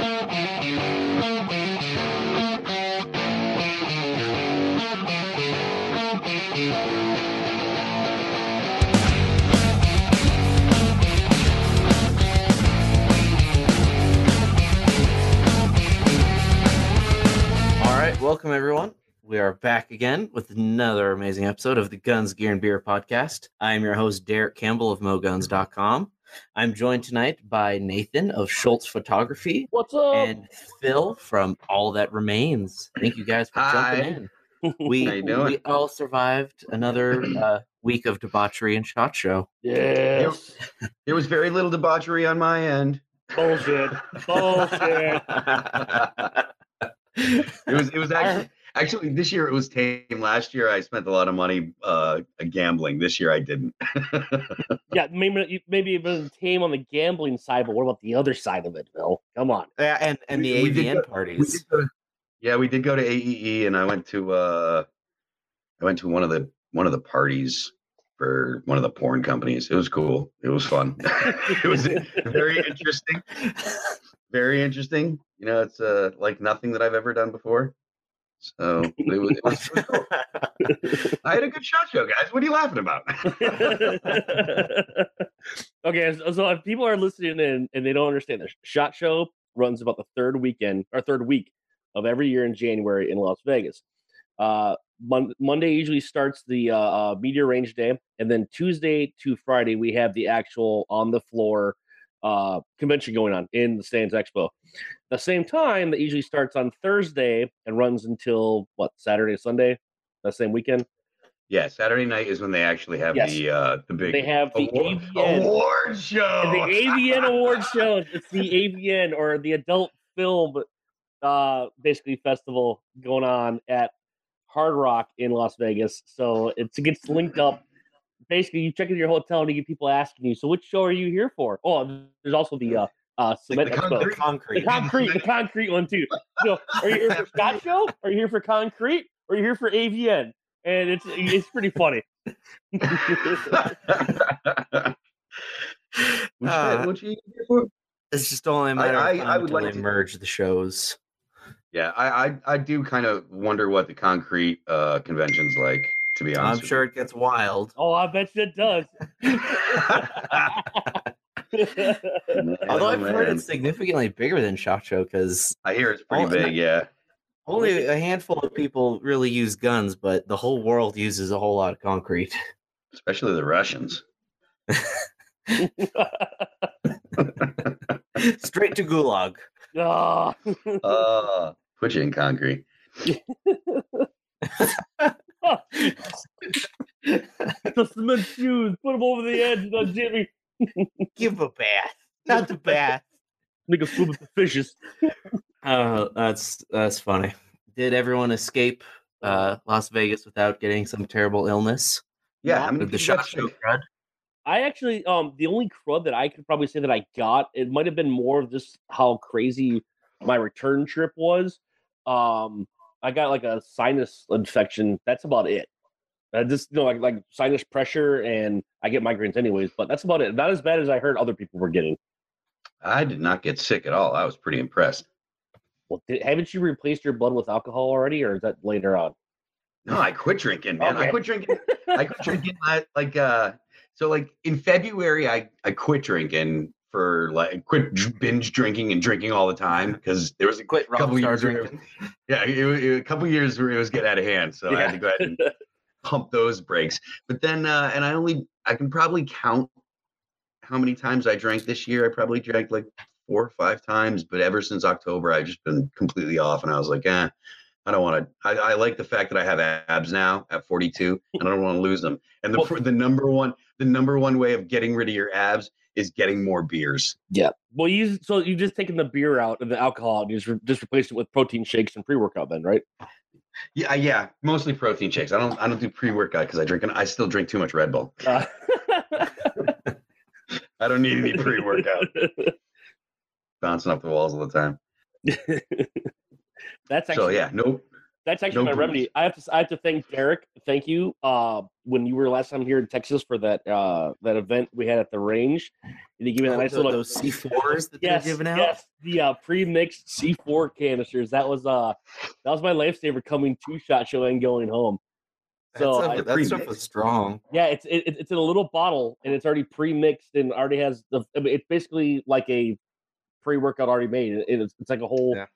All right, welcome everyone. We are back again with another amazing episode of the Guns, Gear, and Beer podcast. I am your host, Derek Campbell of MoGuns.com. I'm joined tonight by Nathan of Schultz Photography What's up? and Phil from All That Remains. Thank you guys for jumping in. We, How you doing? we all survived another uh, week of debauchery and shot show. yes. There was very little debauchery on my end. Bullshit. Bullshit. It was it was actually actually this year it was tame. Last year I spent a lot of money uh gambling. This year I didn't. Yeah, maybe maybe it was tame on the gambling side, but what about the other side of it, Bill? Come on. Yeah, and, and the we did AVN go- parties. did to- yeah, we did go to AEE and I went to uh I went to one of the one of the parties for one of the porn companies. It was cool. It was fun. it was very interesting. Very interesting. You know, it's uh like nothing that I've ever done before. So it was, it was, cool. I had a good shot show, guys. What are you laughing about? okay, so, if people are listening in and they don't understand, the shot show runs about the third weekend or third week of every year in January in Las Vegas. Uh, Mon- Monday usually starts the uh, uh, media range day, and then Tuesday to Friday we have the actual on the floor uh, convention going on in the Sands Expo. The same time that usually starts on Thursday and runs until what Saturday, Sunday, that same weekend. yeah, Saturday night is when they actually have Yes. the uh the big They have the award, AVN. award show. the AVN award show. It's the AVN or the Adult Film, uh, basically festival going on at Hard Rock in Las Vegas. So it's, it gets linked up. Basically, you check into your hotel and you get people asking you, "So which show are you here for?" Oh, there's also the uh, uh, cement the expo. concrete- concrete. The concrete, the concrete one too. So, are you here for Scott Show? Are you here for concrete? Or are you here for AVN? And it's it's pretty funny. Uh, what you here for? It's just only a matter I- of time I would like to- merge the shows. Yeah, I, I I do kind of wonder what the concrete uh convention's like. To be honest, I'm honest, with sure it gets wild. Oh, I bet you it does. you. Although Oh, I've heard it's significantly bigger than Shot Show because I hear it's pretty Oh, big. Yeah, only a handful of people really use guns, but the whole world uses a whole lot of concrete. especially the Russians. Straight to gulag. Ah. Uh, put you in concrete. the cement shoes, put them over the edge, now Jimmy. Give a bath, not the bath. Make a swim with the fishes. Oh, that's that's funny. Did everyone escape uh, Las Vegas without getting some terrible illness? Yeah, I mean, the shot show crud? I actually, um, the only crud that I could probably say that I got, it might have been more of just how crazy my return trip was. Um, I got like a sinus infection. That's about it. Uh, just you know, like like sinus pressure, and I get migraines anyways. But that's about it. Not as bad as I heard other people were getting. I did not get sick at all. I was pretty impressed. Well, did, haven't you replaced your blood with alcohol already, or is that later on? No, I quit drinking, man. I quit drinking. I quit drinking like, like uh so like in February I I quit drinking for like quit binge drinking and drinking all the time because there was a Quit couple years where drinking. yeah, it, it was a couple years where it was getting out of hand, so I had to go ahead and pump those brakes. But then uh and I only I can probably count how many times I drank this year. I probably drank like four or five times, but ever since October I've just been completely off and I was like, eh, I don't want to. I, I like the fact that I have abs now at 42, and I don't want to lose them. And the Well- the number one the number one way of getting rid of your abs is getting more beers. Yeah. Well, you so you just taken the beer out and the alcohol and you just, re- just replaced it with protein shakes and pre workout, then, right? Yeah, yeah, mostly protein shakes. I don't I don't do pre workout because I drink I still drink too much Red Bull. Uh, I don't need any pre workout. Bouncing off the walls all the time. That's actually So yeah, no That's actually No my remedy. I have to I have to thank Derek. Thank you. Uh, when you were last time here in Texas for that uh that event we had at the range, and you gave me that Oh, nice tho- little those C4s that yes, they're giving out. yes, the uh, pre-mixed C4 canisters. That was uh that was my lifesaver coming to Shot Show and going home. That So stuff, I- that stuff Pre-mixed. was strong. Yeah, it's it, it- it's in a little bottle and it's already pre-mixed and already has the. I mean, it's basically like a pre-workout already made. It- it's, it's like a whole Yeah.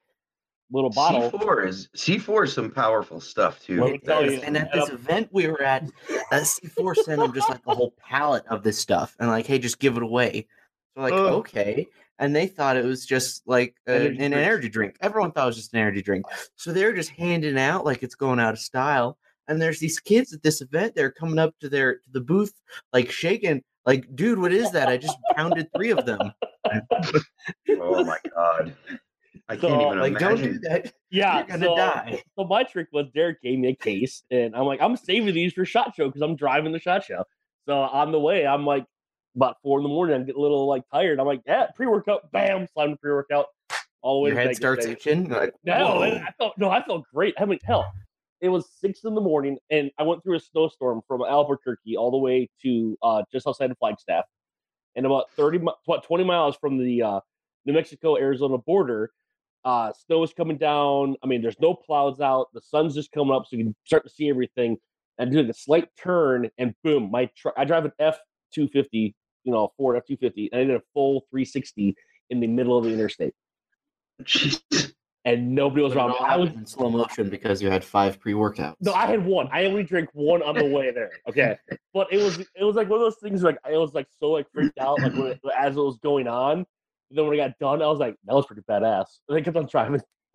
Little bottle. C4 is C4 is some powerful stuff too. Let me tell and at this event we were at, uh, C4 sent them just like a whole pallet of this stuff, and like, hey, just give it away. So like, Ugh. okay, and they thought it was just like uh, Energy an drinks. energy drink. Everyone thought it was just an energy drink. So they're just handing out like it's going out of style. And there's these kids at this event. They're coming up to their to the booth, like shaking, like, dude, what is that? I just pounded three of them. oh my god. I can't So, even Like, don't imagine. do that. Yeah, You're gonna so, die. So my trick was Derek gave me a case, and I'm like, I'm saving these for Shot Show because I'm driving the Shot Show. So on the way, I'm like, about four in the morning, I'm getting a little like tired. I'm like, yeah, pre-workout, bam, slam the pre-workout all the way. Your head Vegas, starts baby. itching. Like, No, I felt no, I felt great. I mean, hell, it was six in the morning, and I went through a snowstorm from Albuquerque all the way to uh, just outside of Flagstaff, and about thirty, mi- what twenty miles from the uh, New Mexico Arizona border. Uh, snow is coming down. I mean, there's no clouds out. The sun's just coming up, so you can start to see everything. And doing a slight turn, and boom, my truck. I drive an F two fifty, you know, Ford F two fifty, and I did a full three sixty in the middle of the interstate, Jeez. and nobody was But around. I was in slow motion because you had five pre-workouts. No, I had one. I only drank one on the way there. Okay, but it was it was like one of those things. Like I was like so like freaked out like when it, as it was going on. And then when I got done, I was like, that was pretty badass. And I kept on driving.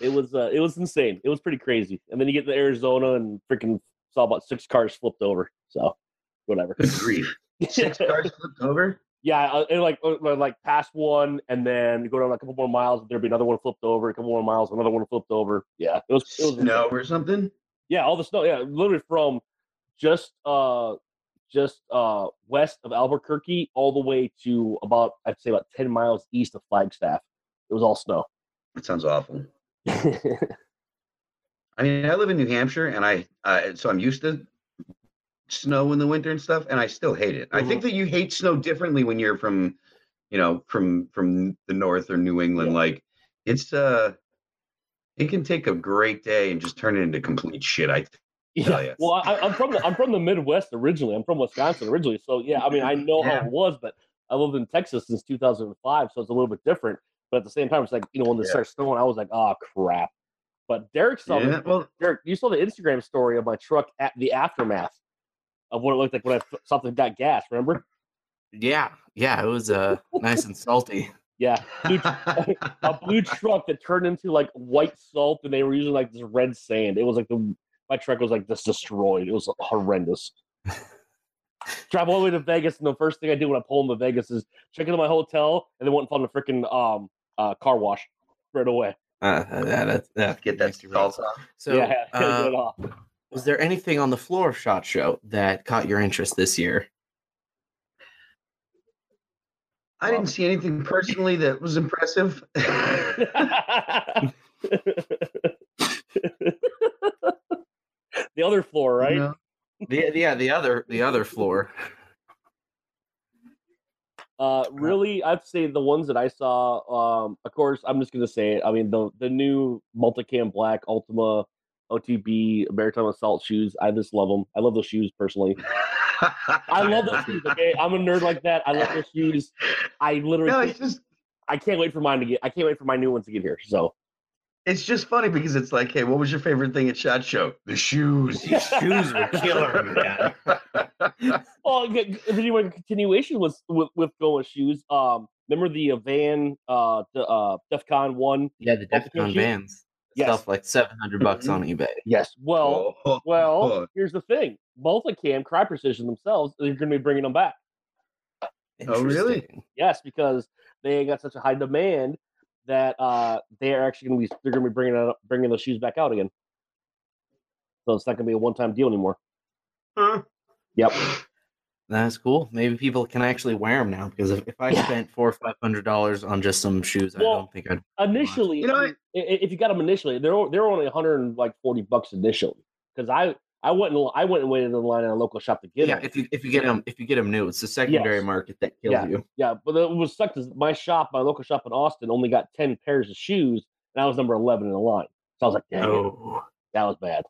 it was uh, it was insane. It was pretty crazy. And then you get to Arizona and freaking saw about six cars flipped over. So whatever. Grief. Six cars flipped over? Yeah, uh, and like uh, uh, like past one, and then go down a couple more miles. There'd be another one flipped over. A couple more miles, another one flipped over. Yeah, it was. It was Snow or something? Yeah, all the snow. Yeah, literally from just uh just uh west of Albuquerque all the way to about I'd say about ten miles east of Flagstaff. It was all snow. That sounds awful. I mean, I live in New Hampshire, and I uh, so I'm used to snow in the winter and stuff, and I still hate it. I think that you hate snow differently when you're from, you know, from from the north or New England. Yeah. Like, it's uh, it can take a great day and just turn it into complete shit. I yeah. Well, I, I'm from the I'm from the Midwest originally. I'm from Wisconsin originally. So yeah, I mean I know Yeah. how it was, but I lived in Texas since 2005, so it's a little bit different. But at the same time, it's like you know when it Yeah. starts snowing, I was like, oh crap. But Derek saw yeah, this well, Derek, you saw the Instagram story of my truck at the aftermath of what it looked like when I something got gas. Remember? Yeah, yeah, it was uh nice and salty. Yeah, blue, a blue truck that turned into like white salt, and they were using like this red sand. It was like the my truck was like just destroyed. It was horrendous. Drive all the way to Vegas, and the first thing I do when I pull into Vegas is check into my hotel, and then went and found a freaking um uh car wash right away. Uh, that, that, that get that makes salt off. So, yeah, uh, it off. was there anything on the floor of Shot Show that caught your interest this year? I didn't see anything personally that was impressive. the other floor, right? No. The yeah, the other the other floor. Uh, really, I'd say the ones that I saw. Um, of course, I'm just gonna say it. I mean, the the new multicam black Ultima OTB Maritime Assault shoes. I just love them. I love those shoes personally. I love those shoes. Okay, I'm a nerd like that. I love those shoes. I literally, No, it's just I can't wait for mine to get. I can't wait for my new ones to get here. So it's just funny because it's like, hey, what was your favorite thing at Shot Show? The shoes. These shoes were killer, man. Oh, g- g- anyway, continuation was with, with going with shoes. Um, remember the uh, Van uh, the, uh, DefCon one? Yeah, the Multicam Defcon vans. bands. Yes. Stuff like seven hundred bucks on eBay. Yes. Well, Oh, well, oh. here's the thing: Both of Multicam, Crye Precision themselves, they're going to be bringing them back. Oh, really? Yes, because they got such a high demand that uh, they are actually going to be they're going to be bringing out, bringing those shoes back out again. So it's not going to be a one time deal anymore. Huh. Yep. That's cool. Maybe people can actually wear them now because if, if I Yeah. spent four or five hundred dollars on just some shoes, I don't think I'd. initially, You know, I mean, i- i- if you got them initially, they're they're only 140 bucks initially. Because I I went and I went and waited in line at a local shop to get them. Yeah, them. if you if you get them if you get them new, it's the secondary Yes. market that kills Yeah. you. Yeah, but it was sucked because my shop, my local shop in Austin, only got 10 pairs of shoes, and I was number 11 in the line. So I was like, dang, Oh, that was bad.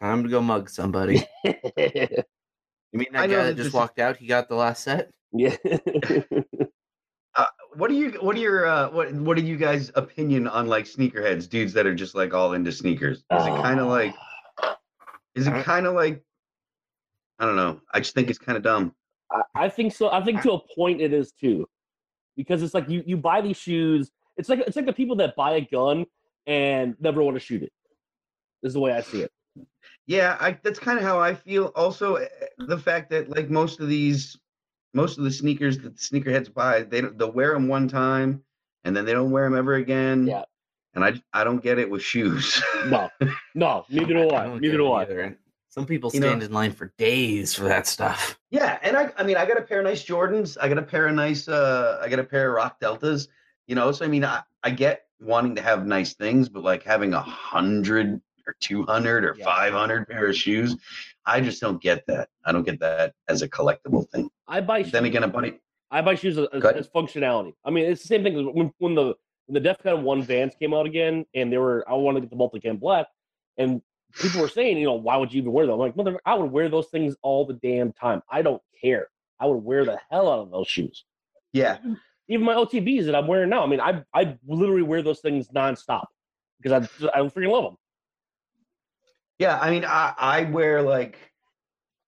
time to go mug somebody. You mean that know guy that that just walked out? He got the last set. yeah. What are you? What are your? Uh, what What are you guys' opinion on like sneakerheads, dudes that are just like all into sneakers? Is it kind of like? Is it kind of like? I don't know. I just think it's kind of dumb. I, I think so. I think to a point it is too, because it's like you you buy these shoes. It's like it's like the people that buy a gun and never want to shoot it. This is the way I see it. Yeah, I, that's kind of how I feel. Also, eh, the fact that like most of these, most of the sneakers that sneakerheads buy, they don't, they'll wear them one time, and then they don't wear them ever again. Yeah. And I I don't get it with shoes. No, no, neither do I. don't Neither get do I. either. Some people You know- stand in line for days for that stuff. Yeah, and I I mean I got a pair of nice Jordans. I got a pair of nice uh I got a pair of Rock Deltas. You know, so I mean I, I get wanting to have nice things, but like having a hundred or two hundred or Yeah. five hundred pair of shoes, I just don't get that. I don't get that as a collectible thing. I buy. Then shoes- again, a buddy. I buy shoes as, as functionality. I mean, it's the same thing as when, when the when the DEFCON one Vans came out again, and they were I wanted to get the multi multicam black, and people were saying, you know, why would you even wear them? I'm like, mother, I would wear those things all the damn time. I don't care. I would wear the hell out of those shoes. Yeah, Even my OTBs that I'm wearing now. I mean, I I literally wear those things nonstop because I I freaking love them. yeah. I mean, I I wear like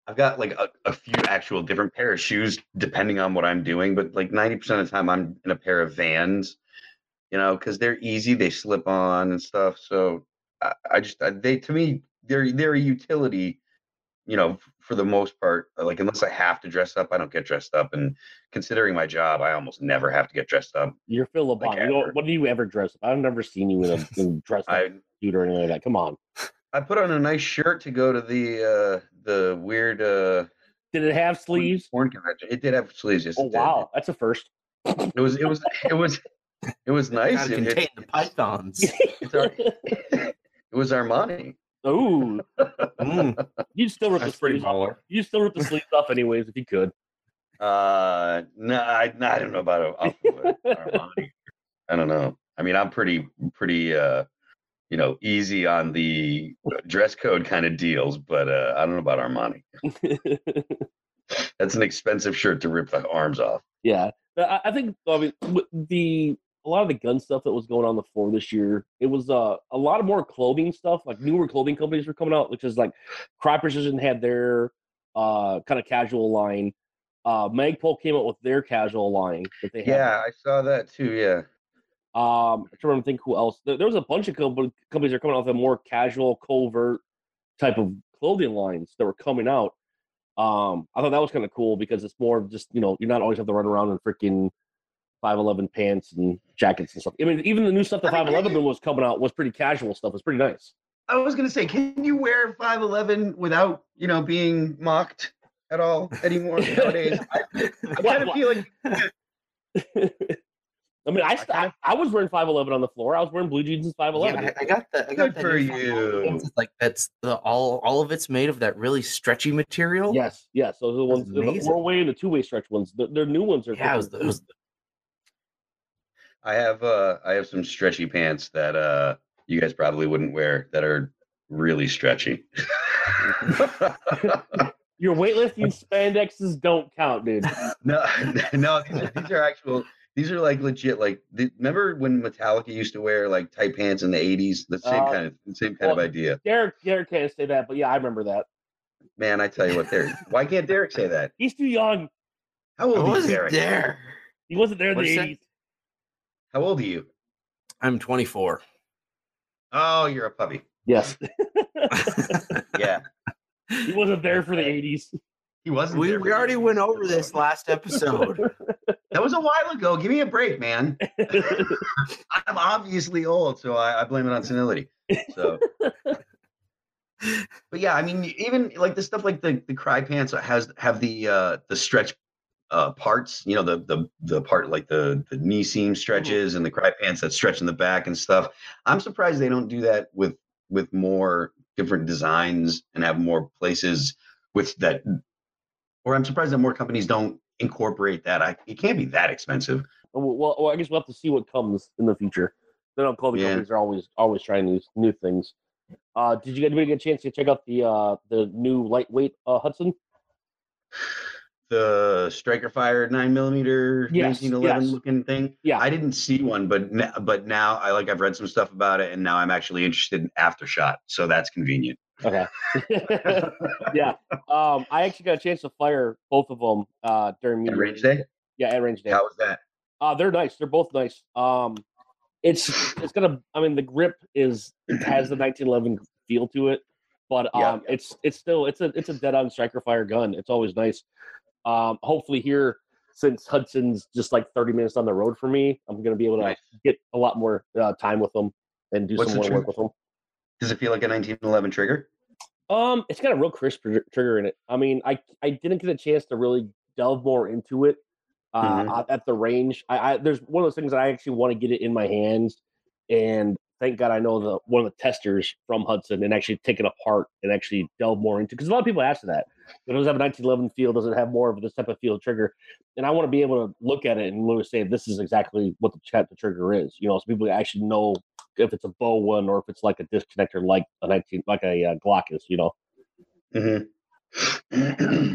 I've got like a, a few actual different pair of shoes depending on what I'm doing, but like ninety percent of the time I'm in a pair of Vans. You know, because they're easy, they slip on and stuff. So I, I just I, they to me they're they're a utility. You know, for the most part, like unless I have to dress up, I don't get dressed up. And considering my job, I almost never have to get dressed up. You're Phil Like LeBron. you when do you ever dress up? I've never seen you in a in dress up I suit or anything like that. Come on. I put on a nice shirt to go to the uh the weird uh Did it have sleeves? porn convention. It did have sleeves. Yes, Oh did. wow, that's a first. It was it was it was it was nice. Gotta It, it, contain the pythons. it's our, it was Armani. Ooh, Mm, you'd still rip the that's pretty sleeves off. baller. You'd still rip the sleeves off anyways if you could. Uh, no, I, no, I don't know about a- off of a Armani. I don't know. I mean, I'm pretty pretty uh you know easy on the dress code kind of deals, but uh I don't know about Armani. That's an expensive shirt to rip the arms off. yeah, I, I think I mean the a lot of the gun stuff that was going on the floor this year. It was uh, a lot of more clothing stuff. Like newer clothing companies were coming out, which is like Crye Precision had their uh kind of casual line. Uh, Magpul came out with their casual line that they had. Yeah, I saw that too. Yeah. Um, I'm trying to think who else. There, there was a bunch of companies that are coming out with a more casual, covert type of clothing lines that were coming out. Um, I thought that was kind of cool because it's more of just you know you're not always have to run around in freaking 511 pants and jackets and stuff. I mean, even the new stuff that I mean, can 511 was coming out was pretty casual stuff. It's pretty nice. I was gonna say, can you wear 511 without, you know, being mocked at all anymore nowadays? I, I kind of what- feel like I mean, I, st- I, I was wearing 511 on the floor. I was wearing blue jeans and 511. Yeah, I, I got the. I got Good the for you. It's Like that's the all. All of it's made of that really stretchy material. Yes, yes. Those are the ones, the amazing. four way and the two way stretch ones. The, their new ones are. Yeah, it was, freaking- it was I have uh I have some stretchy pants that uh you guys probably wouldn't wear that are really stretchy. Your weightlifting spandexes don't count, dude. no, no, these are, these are actual. These are like legit. Like, the, remember when Metallica used to wear like tight pants in the '80s? The same Uh, kind of, same kind of idea. Derek, Derek can't say that, but yeah, I remember that. Man, I tell you what, Derek. Why can't Derek say that? He's too young. How old wasn't Derek? there. He wasn't there in What'd the eighties. How old are you? I'm 24. Oh, you're a puppy. Yes, Yeah, he wasn't there for the eighties. he wasn't. we there we already went over this last episode. That was a while ago. Give me a break, man. I'm obviously old, so I, I blame it on senility. So but yeah, I mean, even like the stuff like the the Crye pants has have the uh the stretch uh parts, you know, the the the part like the the knee seam stretches and the Crye pants that stretch in the back and stuff. I'm surprised they don't do that with with more different designs and have more places with that. Or I'm surprised that more companies don't incorporate that. I it can't be that expensive. Well, well, I guess we'll have to see what comes in the future. Then I'll call the Yeah. companies are always always trying these new things. Uh, did you anybody get a chance to check out the uh the new lightweight uh, Hudson? The Striker Fire nine millimeter Yes, 1911 yes. looking thing. Yeah. I didn't see one, but but now I like I've read some stuff about it, and now I'm actually interested in Aftershock, so that's convenient. Okay. yeah. Um, I actually got a chance to fire both of them uh during At media. range day, Yeah, at range day. how was that? Uh, they're nice. They're both nice. Um, it's it's gonna. I mean, the grip is has the 1911 feel to it, but um, Yeah. it's it's still it's a it's a dead on striker fire gun. It's always nice. Um, hopefully here, since Hudson's just like 30 minutes on the road for me, I'm gonna be able to Nice. get a lot more uh, time with them and do What's some more work with them. Does it feel like a 1911 trigger? Um, it's got a real crisp tr- trigger in it. I mean, I I didn't get a chance to really delve more into it uh, Mhm. at- at the range. I, I there's one of those things that I actually want to get it in my hands, and thank God I know the one of the testers from Hudson and actually take it apart and actually delve more into because a lot of people ask that. It doesn't have a 1911 feel, does it have more of this type of feel trigger? And I want to be able to look at it and really say this is exactly what the type of trigger is. You know, so people actually know if it's a bow one or if it's like a disconnector like a 19 like a uh, Glock is. You know. Mm-hmm.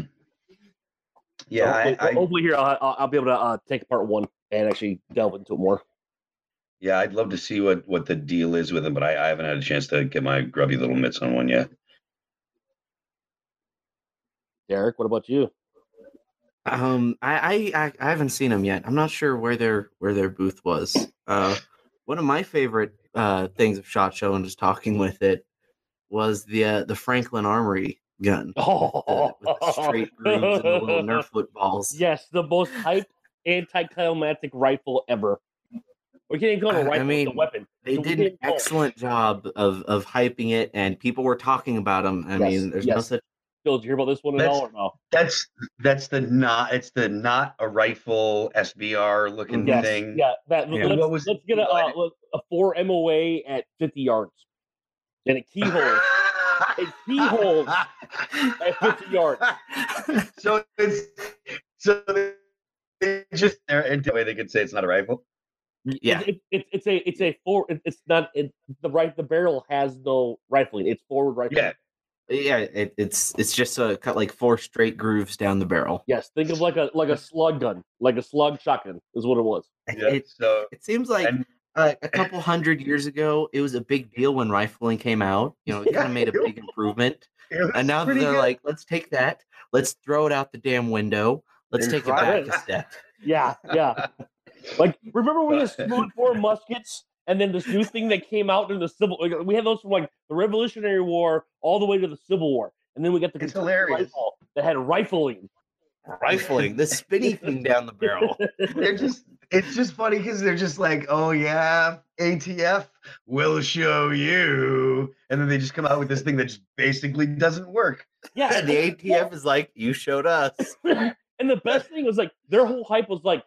yeah, So hopefully, I, hopefully here I'll, I'll- I'll be able to uh, take part one and actually delve into it more. yeah, I'd love to see what what the deal is with them, but I, I haven't had a chance to get my grubby little mitts on one yet. Derek, what about you? Um, I, I I haven't seen them yet. I'm not sure where their where their booth was. Uh, one of my favorite uh things of Shot Show and just talking with it was the uh, the Franklin Armory gun Oh, the, with the straight grooves and the little Nerf footballs. Yes, the most hyped anti-climatic rifle ever. We can't even call it a I rifle; it's a mean, weapon. They So did an excellent job of of hyping it, and people were talking about them. I Yes, mean, there's no such. Phil, did you hear about this one at That's- all or no? That's that's the not it's the not a rifle SBR looking Yes, thing. yeah. That Yeah. let's, What was- let's get a, uh, a four MOA at 50 yards and a keyhole a keyhole at 50 yards. so it's so they just there and the way they could say it's not a rifle. Yeah. It, it, it's a it's a four. it- It's not it, the right. The barrel has no rifling. It's forward rifling. Yeah. Yeah, it, it's it's just a cut like four straight grooves down the barrel. Yes. Think of like a like a slug gun, like a slug shotgun is what it was. Yeah. It, so it seems like and- uh, a couple hundred years ago, it was a big deal when rifling came out. You know, it Yeah, kind of made a big improvement. And now they're good. like, let's take that, let's throw it out the damn window, let's And take it back it. a step. Yeah, yeah. like remember when we had smooth bore muskets, and then this new thing that came out in the civil. We had those from like the Revolutionary War all the way to the Civil War, and then we got the It's hilarious. rifle that had rifling. Rifling, the spinny thing down the barrel. they're just it's just funny because they're just like, oh yeah, ATF will show you. And then they just come out with this thing that just basically doesn't work. Yeah, And the ATF is like, you showed us. and the best thing was like their whole hype was like,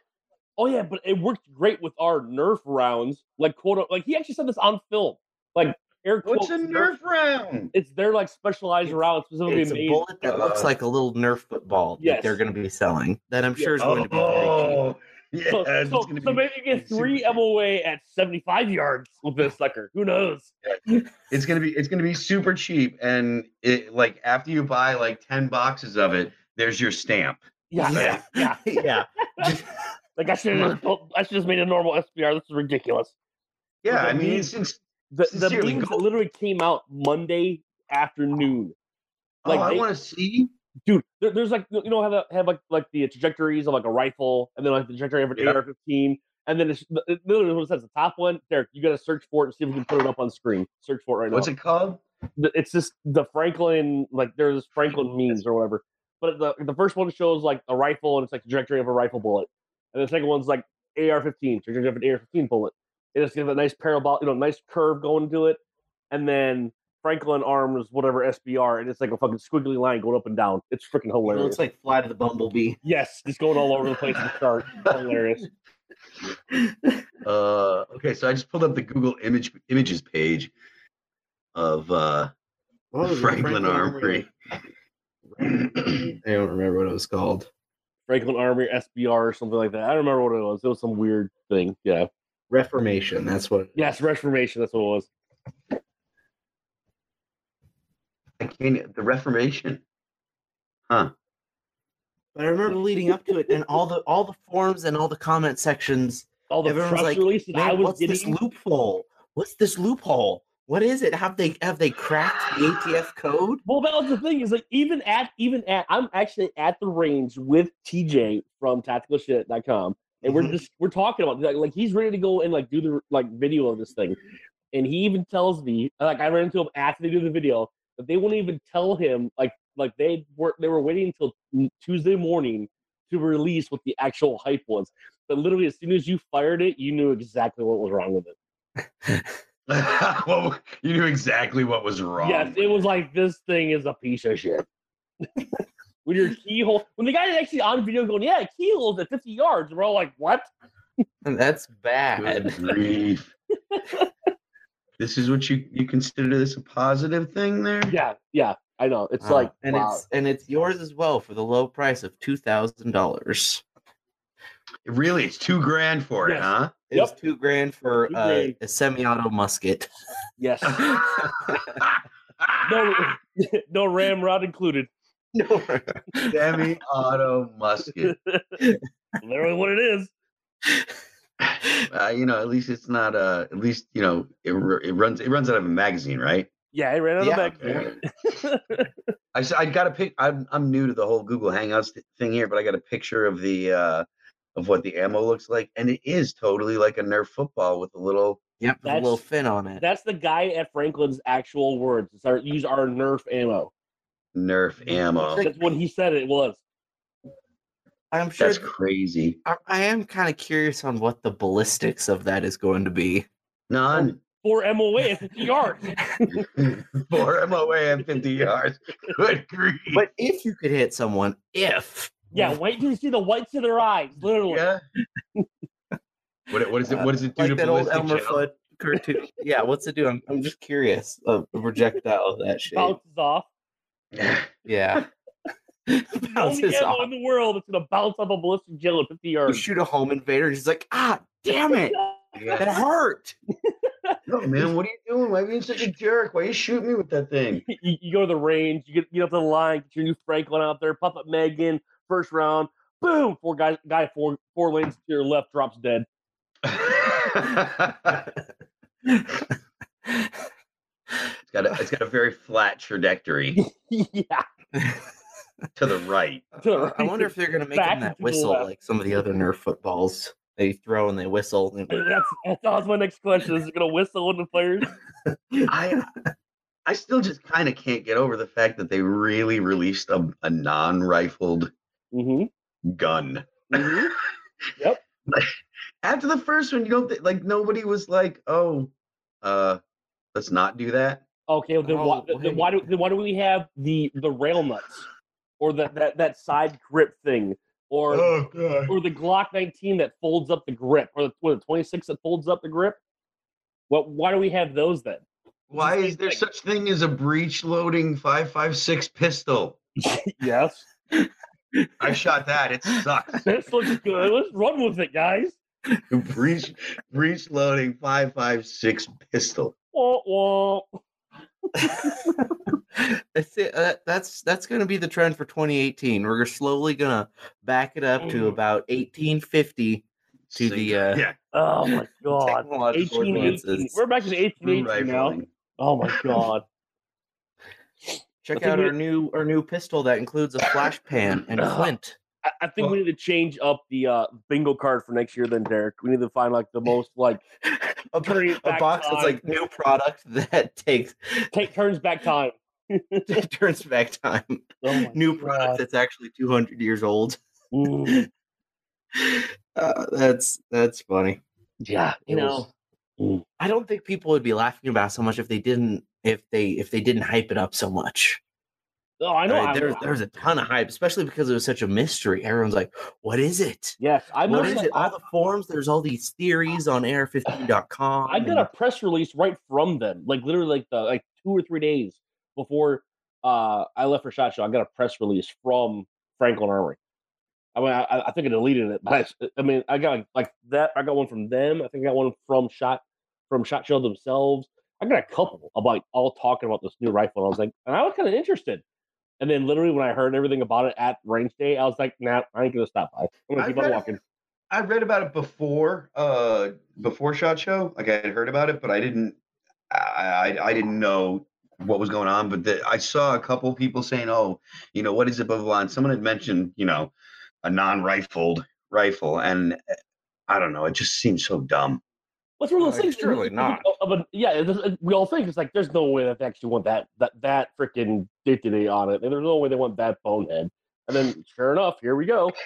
oh yeah, but it worked great with our Nerf rounds. Like quote, like he actually said this on film. Like air What's a Nerf round? It's their like specialized It's- round specifically It's a bullet that looks Uh, like a little Nerf football that they're going to be selling. That I'm Yeah. sure is going to be. Oh, yeah, So, it's so, gonna so be, maybe you get it's super three cheap. MOA at 75 yards with this sucker. Who knows? it's gonna be it's gonna be super cheap, and it like after you buy like ten boxes of it, there's your stamp. Yeah, yeah, yeah. yeah. Just- Like I should have I should just made a normal SBR. This is ridiculous. Yeah, the I mean, memes- since The the memes go- literally came out Monday afternoon. Oh, like oh, I want to see. dude, there, there's like you know how the have like like the trajectories of like a rifle, and then like the trajectory of an Yeah. AR-15, and then it's it literally what it says the top one. Derek, you got to search for it and see if we can put it up on screen. Search for it right What's now. What's it called? it's just the Franklin, like there's Franklin memes or whatever. But the the first one shows like a rifle and it's like the trajectory of a rifle bullet, and the second one's like AR-15 trajectory have an AR-15 bullet. It just gives a nice parabol, you know, nice curve going to it, and then Franklin Arms, whatever SBR, and it's like a fucking squiggly line going up and down. It's freaking hilarious. It hilarious. looks like Fly to the Bumblebee. yes, just going all over the place in the chart. Hilarious. Uh, okay, so I just pulled up the Google image images page of uh, What was it? Franklin Armory. I don't remember what it was called. Franklin Army SBR or something like that. I don't remember what it was. It was some weird thing. Yeah. Reformation. That's what. Yes, Reformation. That's what it was. I can't. The Reformation. Huh. But I remember leading up to it, and all the all the forums and all the comment sections. All the Everyone's press like, release that I was what's this loophole? What's this loophole? What is it? Have they have they cracked the ATF code? Well, that was the thing is like even at even at I'm actually at the range with TJ from tacticalshit.com and we're Mhm. just we're talking about like, like he's ready to go and like do the like video of this thing. And he even tells me like I ran into him after they do the video that they won't even tell him like like they were they were waiting until Tuesday morning to release what the actual hype was. But literally as soon as you fired it, you knew exactly what was wrong with it. well, you knew exactly what was wrong. Yes, it was like this thing is a piece of shit. when your keyhole, when the guy is actually on video going, yeah, keyhole's at 50 yards, and we're all like, what? And that's bad. Good grief. this is what you you consider this a positive thing there? Yeah, yeah, I know. It's Uh, like, and wow. it's and it's yours as well for the low price of two thousand dollars. Really, it's two grand for it, Yes. huh? It's Yep. two grand for Two uh, a semi-auto musket. yes, no, no ramrod included. no, Semi-auto musket. Literally what it is. Uh, you know, at least it's not. Uh, at least you know it, it runs. It runs out of a magazine, right? Yeah, I ran out Yeah, of back. okay. I I got a pic. I'm I'm new to the whole Google Hangouts thing here, but I got a picture of the uh of what the ammo looks like, and it is totally like a Nerf football with a little. yep, with a little fin on it. That's the guy at Franklin's actual words. It's our, use our Nerf ammo. Nerf ammo. That's what he said it was. I'm sure. That's crazy. I, I am kind of curious on what the ballistics of that is going to be. None. Oh, four MOA at 50 yards. Four MOA at 50 yards. Good grief. But if you could hit someone, if Yeah, wait till you see the whites of their eyes. Literally. yeah. What, what is it? What does it do like to that old Elmer? Fudd cartoon. yeah, what's it do? I'm, I'm just curious a projectile of that shape. Bounces off. Yeah. It's the only Bounces ammo off. in the world that's gonna bounce off a ballistic gel at 50 You shoot a home invader, and he's like, ah, damn it, Yeah. that hurt. No, man, what are you doing? Why are you being such a jerk? Why are you shoot me with that thing? you, you go to the range, you get you get up to the line, get your new Franklin out there, pop up Megan, first round, boom, four guys, guy four four lanes to your left drops dead. It's got a, it's got a very flat trajectory yeah. to the right. to the I wonder if they're gonna make Back him that whistle left. like some of the other Nerf footballs. They throw and they whistle. and- That's, that's, that was my next question. Is it gonna whistle when the players? I I still just kind of can't get over the fact that they really released a, a non-rifled Mm-hmm. gun. mm-hmm. After the first one, you don't think like nobody was like, "Oh, uh, let's not do that." Okay, well, then, why, Oh, then why do then why do we have the the rail nuts or that that that side grip thing or Oh or the Glock 19 that folds up the grip or the, what, the 26 that folds up the grip? What why do we have those then? Why is there thing. such thing as a breech loading 556 pistol? yes. I shot that. It sucks. This looks good. Let's run with it, guys. breech breech loading 556 pistol. Wah, wah. that's it. Uh, that's that's going to be the trend for 2018. We're slowly going to back it up to Mm. about 1850 to the uh, yeah, Oh my god. technological 1818. We're back to true 1818 now. rifling. Oh my god. Check out we- our new our new pistol that includes a flash pan and Ugh. flint. I, I think we need to change up the uh, bingo card for next year. Then Derek, we need to find like the most like A, bo- a back box that's like new product that takes take turns back time. turns back time. Oh my new product that's actually 200 years old. Uh, that's that's funny. yeah, You know, was- Mm. I don't think people would be laughing about so much if they didn't if they if they didn't hype it up so much. Oh, I know. Right, I- there, there's a ton of hype, especially because it was such a mystery. Everyone's like, "What is it? yes, I What is it. it?" All the forums, there's all these theories on AR15.com. I got a press release right from them, like literally like the like two or three days before uh I left for Shot Show. I got a press release from Franklin Armory. I mean, I, I think I deleted it, but I, I mean, I got like, like that. I got one from them. I think I got one from Shot from Shot Show themselves. I got a couple about all talking about this new rifle. And I was like, and I was kind of interested. And then literally when I heard everything about it at range day, I was like, nah, I ain't gonna stop by. I'm gonna I keep on read- walking. I read about it before, uh, before Shot Show. Like I had heard about it, but I didn't, I, I, I didn't know what was going on. But the, I saw a couple people saying, "Oh, you know, what is it, blah blah." blah. And someone had mentioned, you know, a non-rifled rifle, and eh, I don't know. It just seems so dumb. What's one of those things? surely not. Of a, yeah, it, it- we all think it's like there's no way that they actually want that that that freaking dignity on it, and there's no way they want that bonehead. And then, sure enough, here we go.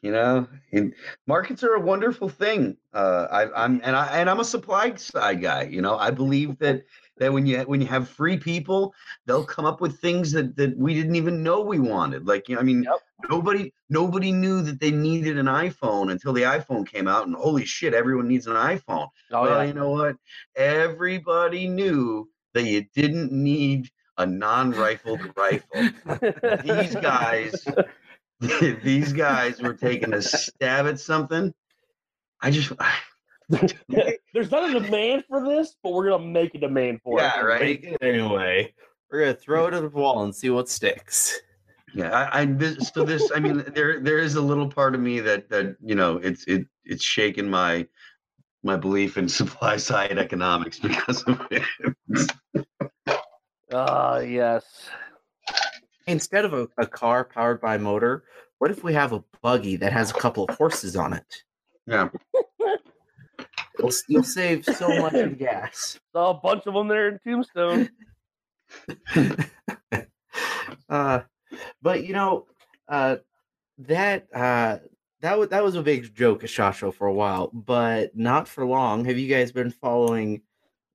You know, and markets are a wonderful thing. Uh, I, I'm and I and I'm a supply side guy. You know, I believe that that when you when you have free people, they'll come up with things that that we didn't even know we wanted. Like, you know, I mean, Yep. nobody nobody knew that they needed an iPhone until the iPhone came out, and holy shit, everyone needs an iPhone. Oh well, yeah, you know what? Everybody knew that you didn't need a non-rifled rifle. These guys, these guys were taking a stab at something. I just, there's not a demand for this, but we're gonna make a demand for Yeah, it. right. Anyway. We're gonna throw it at the wall and see what sticks. yeah, I, I this, so this, I mean, there, there is a little part of me that, that you know, it's, it, it's shaken my, my belief in supply side economics because of it. Ah, yes. Instead of a, a car powered by motor, what if we have a buggy that has a couple of horses on it? Yeah, You'll, you'll save so much in gas. Saw a bunch of them there in Tombstone. uh, but you know, uh, that uh, that was that was a big joke at Shot Show for a while, but not for long. Have you guys been following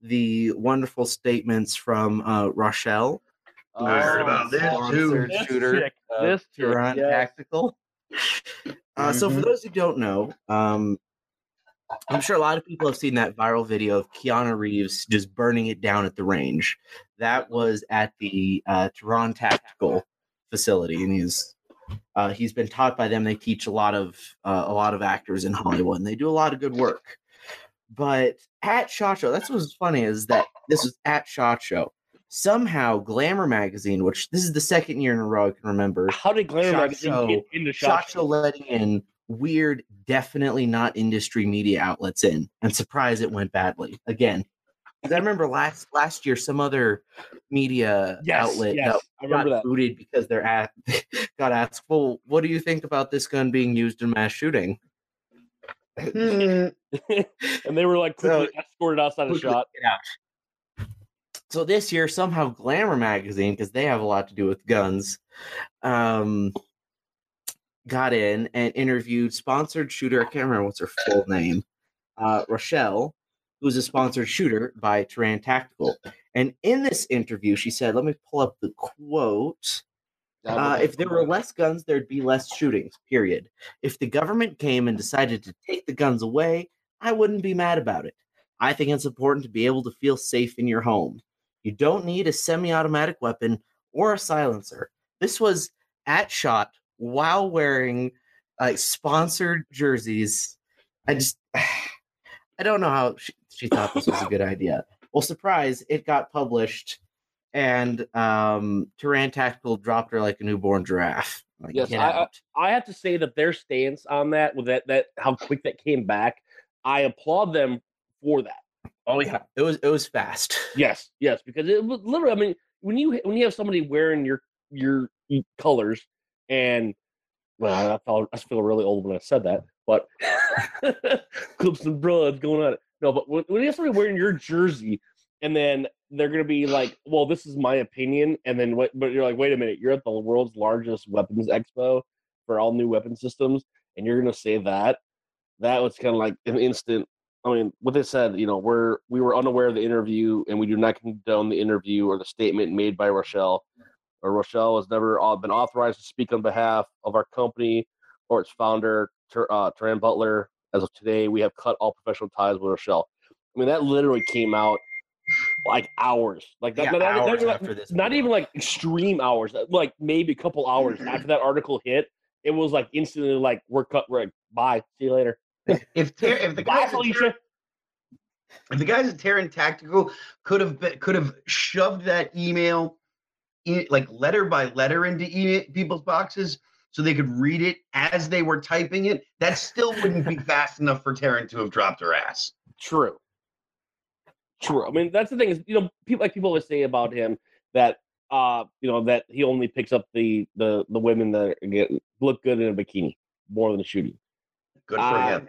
the wonderful statements from uh, Rochelle? I heard about this, too. This shooter, chick, uh, this chick, Taran yes. Tactical. Uh, So, for Mhm. those who don't know, um, I'm sure a lot of people have seen that viral video of Keanu Reeves just burning it down at the range. That was at the uh, Taran Tactical facility, and he's uh, he's been taught by them. They teach a lot of uh, a lot of actors in Hollywood, and they do a lot of good work. But at Shot Show, that's what's funny is that this was at Shot Show. Somehow, Glamour magazine, which this is the second year in a row I can remember, How did Glamour Shot Magazine Show- get into Shot Shot Show letting in weird, definitely not industry media outlets in, and surprised it went badly again. 'Cause I remember last last year, some other media Yes, outlet yes, got, I remember got that. booted because they're at got asked, "Well, what do you think about this gun being used in mass shooting?" Hmm, and they were like quickly So- escorted outside of shot. get out. So this year, somehow Glamour magazine, because they have a lot to do with guns, um, got in and interviewed sponsored shooter. I can't remember what's her full name, uh, Rochelle, who's a sponsored shooter by Taran Tactical. And in this interview, she said, "Let me pull up the quote." Uh, if there were less guns, there'd be less shootings, period. If the government came and decided to take the guns away, I wouldn't be mad about it. I think it's important to be able to feel safe in your home. You don't need a semi automatic weapon or a silencer. This was at shot while wearing like sponsored jerseys. I just, I don't know how she, she thought this was a good idea. Well, surprise, it got published and um Taran Tactical dropped her like a newborn giraffe. Like, Yes, I- I- I have to say that their stance on that, with that that how quick that came back, I applaud them for that. oh yeah, it was it was fast. Yes, yes, because it was literally. I mean, when you when you have somebody wearing your your colors and well, I felt I feel really old when I said that, but clips and broads going on. No, but when, when you have somebody wearing your jersey and then they're gonna be like, "Well, this is my opinion," and then what? But you're like, "Wait a minute, you're at the world's largest weapons expo for all new weapon systems, and you're gonna say that." That was kind of like an instant I mean, with this said, you know, we're we were unaware of the interview, and we do not condone the interview or the statement made by Rochelle. Rochelle has never uh, been authorized to speak on behalf of our company or its founder, Ter, uh, Taran Butler. As of today, we have cut all professional ties with Rochelle. I mean, that literally came out like hours, like that, Yeah, not, not- not hours even, after this not even like extreme hours, like maybe a couple hours after that article hit. It was like instantly like we're cut. We're like, bye, see you later. If Ter- if the guys at Felicia. If the guys at Taran Tactical could have been, could have shoved that email in, like letter by letter into people's boxes so they could read it as they were typing it, that still wouldn't be fast enough for Taran to have dropped her ass. True. True. I mean, that's the thing is, you know, people like people always say about him that uh, you know, that he only picks up the the the women that get look good in a bikini more than a shooting. Good for Uh, him.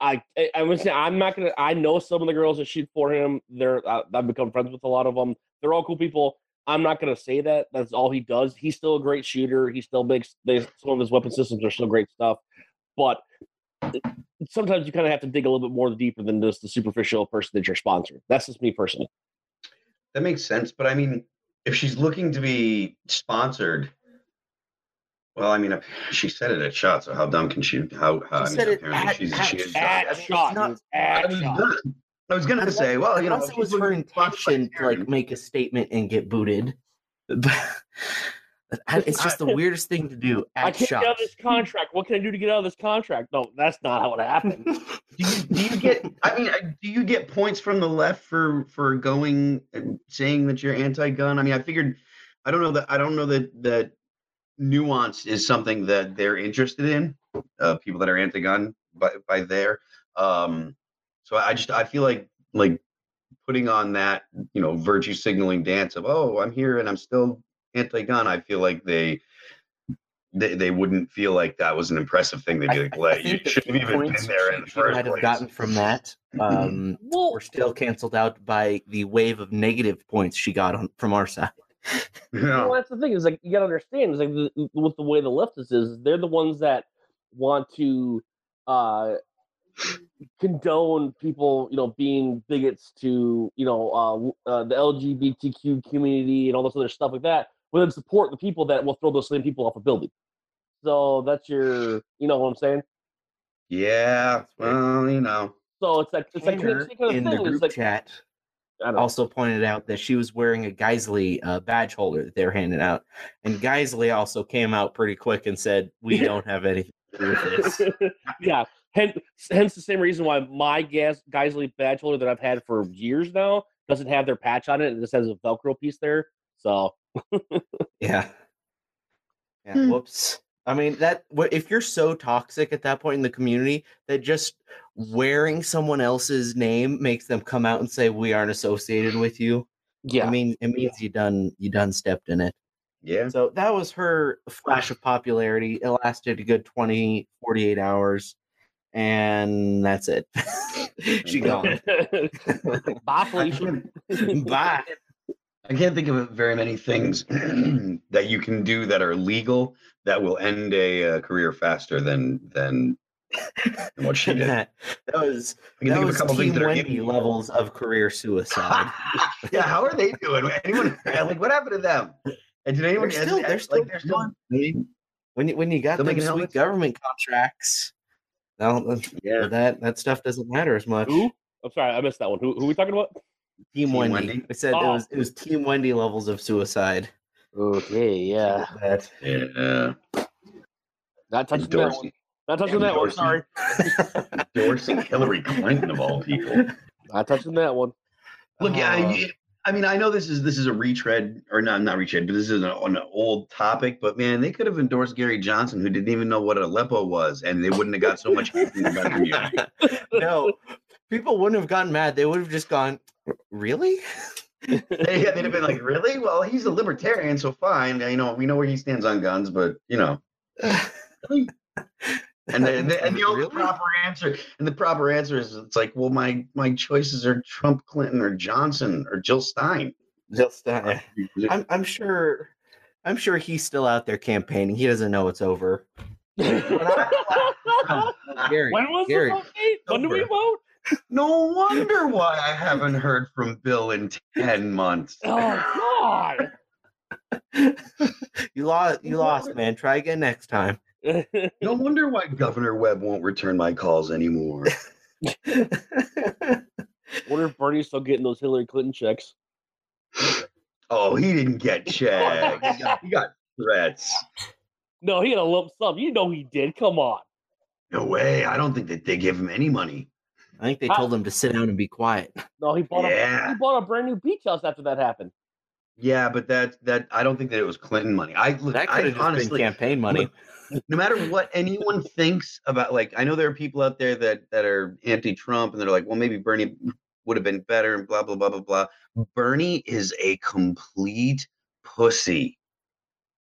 I I, I would say I'm not gonna. I know some of the girls that shoot for him. They're I, I've become friends with a lot of them. They're all cool people. I'm not gonna say that. That's all he does. He's still a great shooter. He still makes they, some of his weapon systems are still great stuff. But sometimes you kind of have to dig a little bit more deeper than just the superficial person that you're sponsoring. That's just me personally. That makes sense. But I mean, if she's looking to be sponsored, well, I mean, uh, she said it at shot. So how dumb can she? How? how I She mean, said it apparently at- she's, at she is. shot. At I mean, it's shot, not- dude, I at was shot. Gonna, I was gonna Unless- say, well, you know, unless it was her looking to be sponsored by intention to like make a statement and get booted. But it's just the weirdest thing to do I at can't get out of this contract. What can I do to get out of this contract? No, that's not how it happened. do you, do you get i mean do you get points from the left for for going and saying that you're anti-gun i mean i figured i don't know that i don't know that that nuance is something that they're interested in uh people that are anti-gun by by there um so i just i feel like like putting on that you know virtue signaling dance of oh i'm here and i'm still anti-gun i feel like they they, they wouldn't feel like that was an impressive thing to I- do. Like, I well, you think the shouldn't key have even points been there in the she first might have place. gotten from that um, well, were still canceled out by the wave of negative points she got on from our side. Well, that's the thing is like you gotta understand is like the, with the way the leftists is they're the ones that want to uh condone people you know being bigots to you know uh, uh the lgbtq community and all this other stuff like that but then support the people that will throw those same people off a building so that's your you know what i'm saying Yeah, well, you know. so it's like it's like Tanner it's kind of in the group it's like chat I also pointed out that she was wearing a Geissele uh, badge holder that they were handing out, and Geissele also came out pretty quick and said, "We don't have anything to do with this." yeah. Hence, hence the same reason why my gas Geissele badge holder that I've had for years now doesn't have their patch on it. It just has a Velcro piece there. So Yeah. Yeah. Hmm. Whoops. I mean that. If you're so toxic at that point in the community that just wearing someone else's name makes them come out and say we aren't associated with you. yeah, I mean, it means you done you done stepped in it. Yeah. So that was her flash of popularity. It lasted a good 20, 48 hours, and that's it. she gone. Bye, I Felicia. can't, Bye. I can't think of very many things that you can do that are legal that will end a uh, career faster than than than what she did. That, that was can that think of a was couple things Team that are Wendy illegal. levels of career suicide. yeah, how are they doing? Anyone like what happened to them? And did anyone they're still, has- they're still, like they're still I when you when you got Still them making sweet helmets? government contracts, now yeah. that that stuff doesn't matter as much. Who? I'm sorry, I missed that one. Who, who are we talking about? Team, Team Wendy. Wendy? I said it Oh. was it was Team Wendy levels of suicide. Okay, yeah. That Yeah. Not touching that one. Not touching that one. Sorry. Endorsing Hillary Clinton of all people. Not touching that one. Look, yeah, Uh, I, I mean, I know this is this is a retread, or not not retread, but this is an, an old topic. But man, they could have endorsed Gary Johnson, who didn't even know what Aleppo was, and they wouldn't have got so much hate no, people wouldn't have gotten mad. They would have just gone, really? Yeah, they'd have been like, "Really? Well, he's a libertarian, so fine. You know, we know where he stands on guns, but you know." really? And the, the, and the only Really? proper answer, and the proper answer is, it's like, well, my my choices are Trump, Clinton, or Johnson, or Jill Stein. Just, uh, I'm, I'm sure. I'm sure he's still out there campaigning. He doesn't know it's over. Gary, when was Gary, the vote date? When do we vote? No wonder why I haven't heard from Bill in 10 months. Oh God! you lost. You lost, man. Try again next time. God. No wonder why Governor Weld won't return my calls anymore. Wonder if Bernie's still getting those Hillary Clinton checks. Oh, he didn't get checks. He got, he got threats. No, he had a lump sum. You know he did. Come on. No way. I don't think that they give him any money. I think they Ah. told him to sit down and be quiet. No, he bought a Yeah. he bought a brand new beach house after that happened. Yeah, but that that I don't think that it was Clinton money. I look, That I could have just honestly, been campaign money. No matter what anyone thinks about like I know there are people out there that that are anti-Trump and they're like, well, maybe Bernie would have been better and blah blah blah blah blah. Bernie is a complete pussy.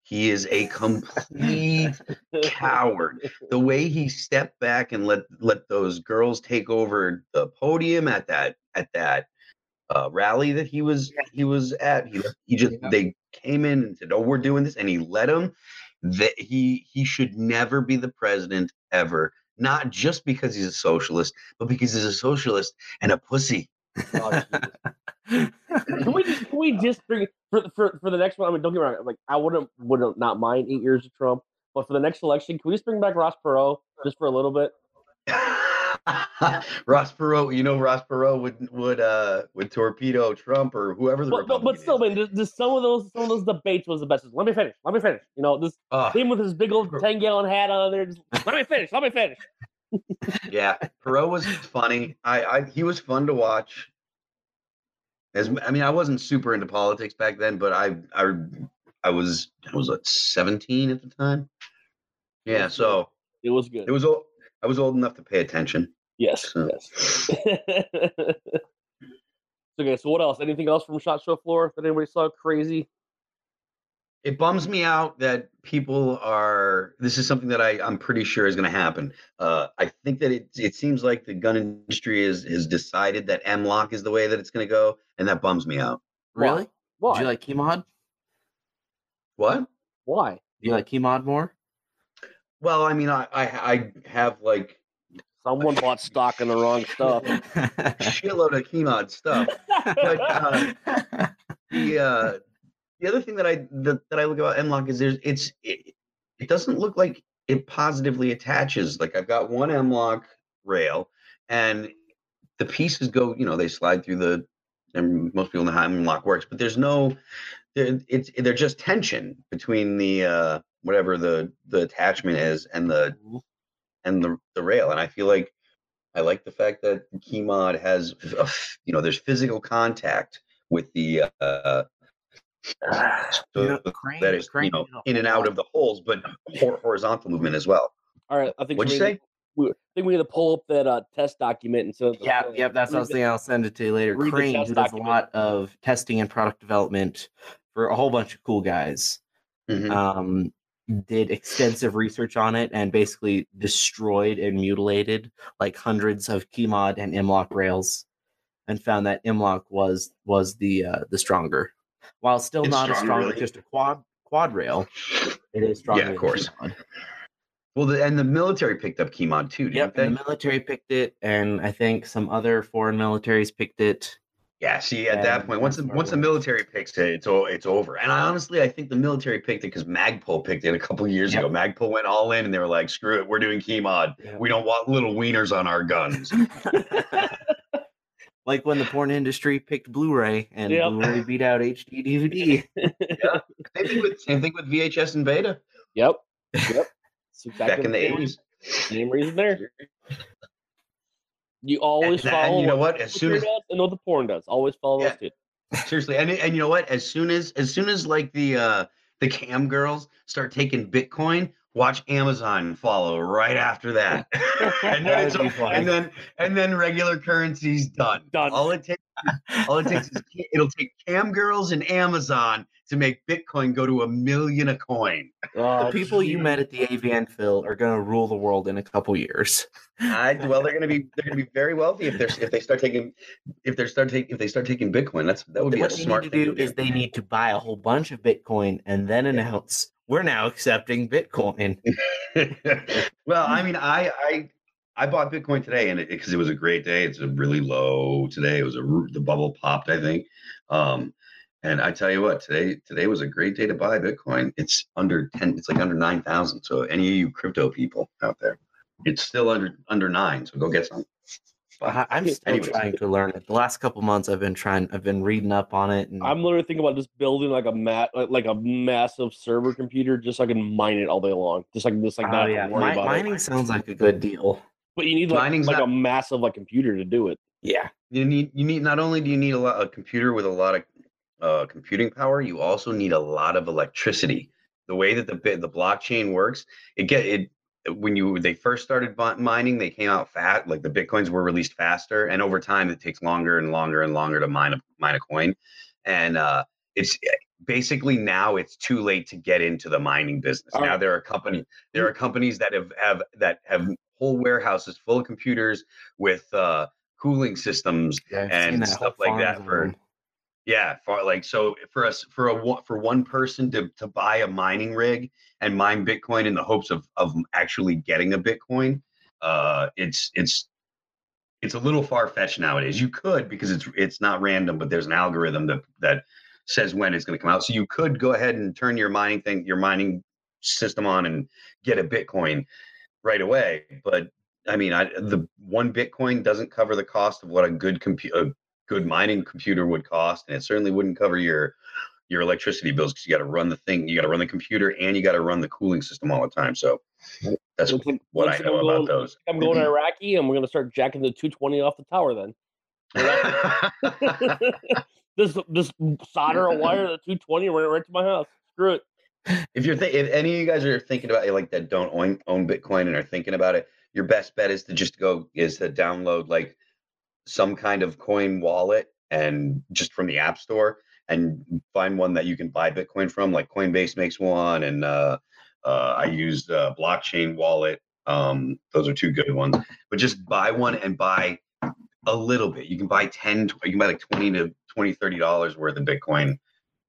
He is a complete coward. The way he stepped back and let let those girls take over the podium at that at that uh, rally that he was he was at, he he just they came in and said, "Oh, we're doing this," and he let them. That he he should never be the president ever. Not just because he's a socialist, but because he's a socialist and a pussy. Oh, can we just can we just bring for for for the next one? I mean, don't get me wrong. Like I wouldn't wouldn't not mind eight years of Trump, but for the next election, can we just bring back Ross Perot just for a little bit? Ross Perot, you know Ross Perot would would uh would torpedo Trump or whoever the But, but, but still, is. man, just, some of those some of those debates was the best. Let me finish. Let me finish. You know, this Ugh. him with his big old ten gallon hat on there. Just, let me finish. Let me finish. Yeah, Perot was funny. I, I he was fun to watch. As I mean, I wasn't super into politics back then, but I I I was I was what seventeen at the time. Yeah, so It was good. it was old. I was old enough to pay attention. yes. So- Yes. okay. So what else? Anything else from Shot Show floor that anybody saw crazy? It bums me out that people are. This is something that I I'm pretty sure is going to happen. Uh, I think that it it seems like the gun industry is has decided that M-LOK is the way that it's going to go, and that bums me out. really? Why? Do you like Keymod? What? Why? Do you like Keymod more? Well, I mean, I I, I have like Someone bought stock in the wrong stuff. shitload of Keymod stuff. But, uh, The uh, the other thing that I that, that I look about M-LOK is there's it's it, it doesn't look like it positively attaches. Like I've got one M-LOK rail, and the pieces go, you know, they slide through the. And most people know how M-LOK works, but there's no, it's they're just tension between the uh, whatever the the attachment is and the and the the rail. And I feel like I like the fact that Keymod has, uh, you know, there's physical contact with the uh, You know, so crane- that is crane you know did a in and out of the holes, but horizontal movement as well. All right, I think What'd you we say? need- we, I think we need to pull up that uh, test document and so Yeah, yep, that's what I I'll send it to you later. read the Crane, test who does a lot of testing and product development for a whole bunch of cool guys, Mhm. um, did extensive research on it and basically destroyed and mutilated like hundreds of Keymod and M-LOK rails, and found that M-LOK was was the uh, the stronger. While still It's not as strong as just a quad quad rail, it is stronger. Yeah, of course. Keymod. Well, the, and the military picked up Keymod too, didn't Yep, they? the military picked it, and I think some other foreign militaries picked it. Yeah. See, at that point, once the, that's where it once the military picks it, it's o- it's over. And I honestly, I think the military picked it because Magpul picked it a couple years Yep. ago. Magpul went all in, and they were like, "Screw it, we're doing Keymod. We don't want little wieners on our guns." like when the porn industry picked Blu-ray and Yep. Blu-ray beat out HD DVD. same thing with same thing with VHS and Beta Yep. Yep. It's exactly back in the eighties. Same reason there. You always And, follow and you know what? As soon as does and what the porn does. Always follow Yeah. those two. seriously, and and you know what? As soon as as soon as like the uh the cam girls start taking Bitcoin, watch Amazon follow right after that. and, then That it's, and then and then regular currency's done. Done. All it takes all it takes is it'll take cam girls and Amazon to make Bitcoin go to a million a coin. the Oh, people you met at the AVN Phil are gonna rule the world in a couple years. I, well, they're gonna be they're gonna be very wealthy if they're if they start taking if they start taking if they start taking Bitcoin. That's that would be a what they need smart to thing do is they need to buy a whole bunch of Bitcoin and then announce we're now accepting Bitcoin. well, I mean, I, I, I bought Bitcoin today, and because it, it, was a great day, it's a really low today. It was a the bubble popped, I think. Um, and I tell you what, today today was a great day to buy Bitcoin. It's under ten. It's like under nine thousand. So any of you crypto people out there, it's still under under nine. So go get some. I'm still Anyways. trying to learn it. The last couple months, I've been trying. I've been reading up on it. And... I'm literally thinking about just building like a mat, like a massive server computer, just so I can mine it all day long. Just like this, like oh, Yeah. Mi- mining it. sounds like a good deal. But you need like, Mining's like not... a massive like computer to do it. Yeah. You need you need not only do you need a lot a computer with a lot of uh, computing power, you also need a lot of electricity. The way that the bit the blockchain works, it get it when you they first started mining, they came out fat. Like the bitcoins were released faster, and over time, it takes longer and longer and longer to mine a mine a coin. And uh, it's eh, basically now it's too late to get into the mining business. now there are company there are companies that have have that have whole warehouses full of computers with uh, cooling systems yeah, and stuff like that for yeah, for like so for us for a for one person to to buy a mining rig and mine Bitcoin in the hopes of of actually getting a Bitcoin, uh, it's it's it's a little far fetched nowadays. You could because it's it's not random, but there's an algorithm that that says when it's going to come out. So you could go ahead and turn your mining thing, your mining system on, and get a Bitcoin right away. But I mean, I, the one Bitcoin doesn't cover the cost of what a good computer good mining computer would cost, and it certainly wouldn't cover your your electricity bills because you got to run the thing, you got to run the computer, and you got to run the cooling system all the time. So that's what I know about those. I'm going to Iraqi, and we're going to start jacking the 220 off the tower. Then this this solder a wire the 220 right right to my house. Screw it. If you're th- if any of you guys are thinking about it like that, don't own, own Bitcoin and are thinking about it, your best bet is to just go is to download like some kind of coin wallet and just from the app store and find one that you can buy Bitcoin from. Like Coinbase makes one, and uh, uh, I use uh, Blockchain Wallet. Um, those are two good ones. But just buy one and buy a little bit. You can buy 10, you can buy like 20 to 20, 30 dollars worth of Bitcoin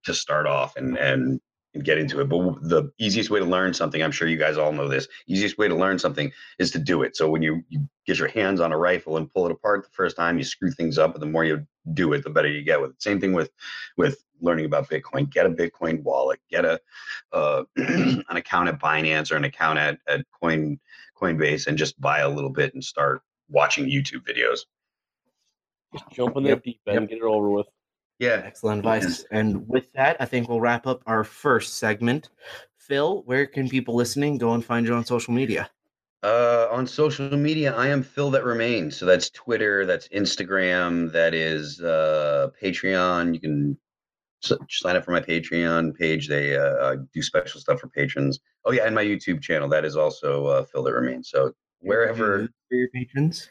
to start off and and and get into it. But the easiest way to learn something, I'm sure you guys all know this, easiest way to learn something is to do it. So when you, you get your hands on a rifle and pull it apart the first time, you screw things up, and the more you do it, the better you get with it. Same thing with with learning about Bitcoin. Get a Bitcoin wallet, get a uh, an account at Binance or an account at, at Coin Coinbase, and just buy a little bit and start watching YouTube videos. Just jump in yep. deep end, yep. get it over with. Yeah. Excellent advice. And with that, I think we'll wrap up our first segment. Phil, where can people listening go and find you on social media? Uh, on social media, I am Phil that remains. So that's Twitter, that's Instagram, that is uh, Patreon. You can sign up for my Patreon page. They uh, do special stuff for patrons. Oh yeah, and my YouTube channel that is also uh, Phil that remains. So wherever for your patrons.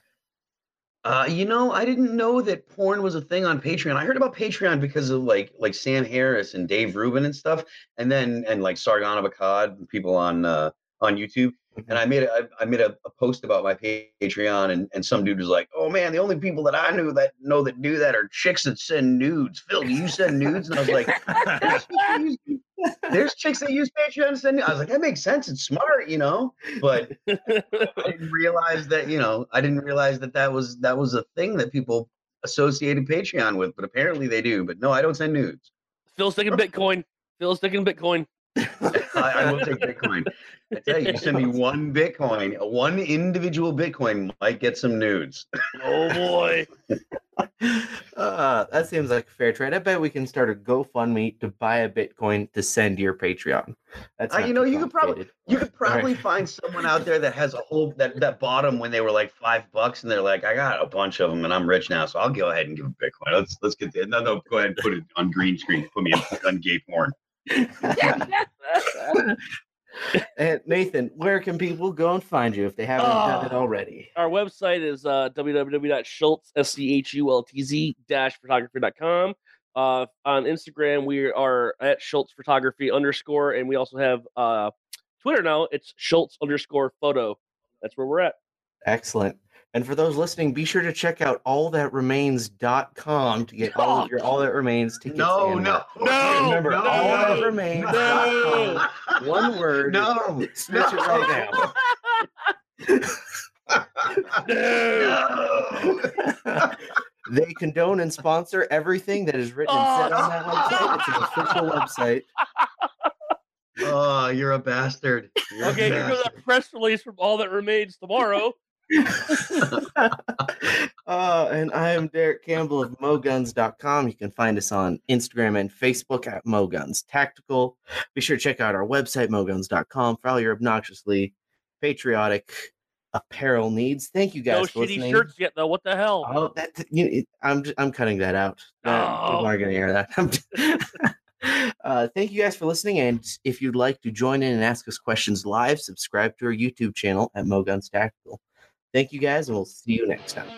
Uh, you know, I didn't know that porn was a thing on Patreon. I heard about Patreon because of like like Sam Harris and Dave Rubin and stuff, and then and like Sargon of Akkad, people on uh, on YouTube. And mm-hmm. I made a, I made a, a, post about my Patreon, and, and some dude was like, "Oh man, the only people that I knew that know that do that are chicks that send nudes." Phil, do you send nudes? And I was like, "There's chicks that use Patreon to send." I was like, "That makes sense. It's smart, you know." But I didn't realize that you know I didn't realize that that was that was a thing that people associated Patreon with, but apparently they do. But no, I don't send nudes. Phil's sticking Bitcoin. Phil's sticking Bitcoin. I, I, will take Bitcoin. I tell you, you send me one Bitcoin, one individual Bitcoin might get some nudes. Oh boy. Uh, that seems like a fair trade. I bet we can start a GoFundMe to buy a Bitcoin to send to your Patreon. That's uh, you know, you could probably you could probably right. find someone out there that has a whole that that bought them when they were like five bucks, and they're like, I got a bunch of them, and I'm rich now, so I'll go ahead and give a Bitcoin. Let's let's get the no no go ahead and put it on green screen. Put me on gay porn and Nathan, where can people go and find you if they haven't uh, done it already? Our website is uh, www.schultz, S-C-H-U-L-T-Z, dash photography.com. Uh, on Instagram, we are at Schultz Photography underscore, and we also have uh, Twitter now. It's Schultz underscore photo. That's where we're at. Excellent. And for those listening, be sure to check out allthatremains.com to get all of your All That Remains tickets. No, no, no. Remember, no, all that remains. No. One word. No. Switch it right now. no. they condone and sponsor everything that is written and said on that website. Oh. It's an official website. oh, you're a bastard. You're a Okay, here goes a bastard. press release from All That Remains tomorrow. uh, and I am Derek Campbell of MoGuns.com. You can find us on Instagram and Facebook at MoGuns Tactical. Be sure to check out our website, MoGuns.com, for all your obnoxiously patriotic apparel needs. Thank you guys No for shitty listening. shirts yet, though. What the hell? Oh, that you, it- I'm I'm cutting that out. Uh, People No. aren't going to hear that. uh, thank you guys for listening. And if you'd like to join in and ask us questions live, subscribe to our YouTube channel at MoGuns Tactical. Thank you guys, and we'll see you next time.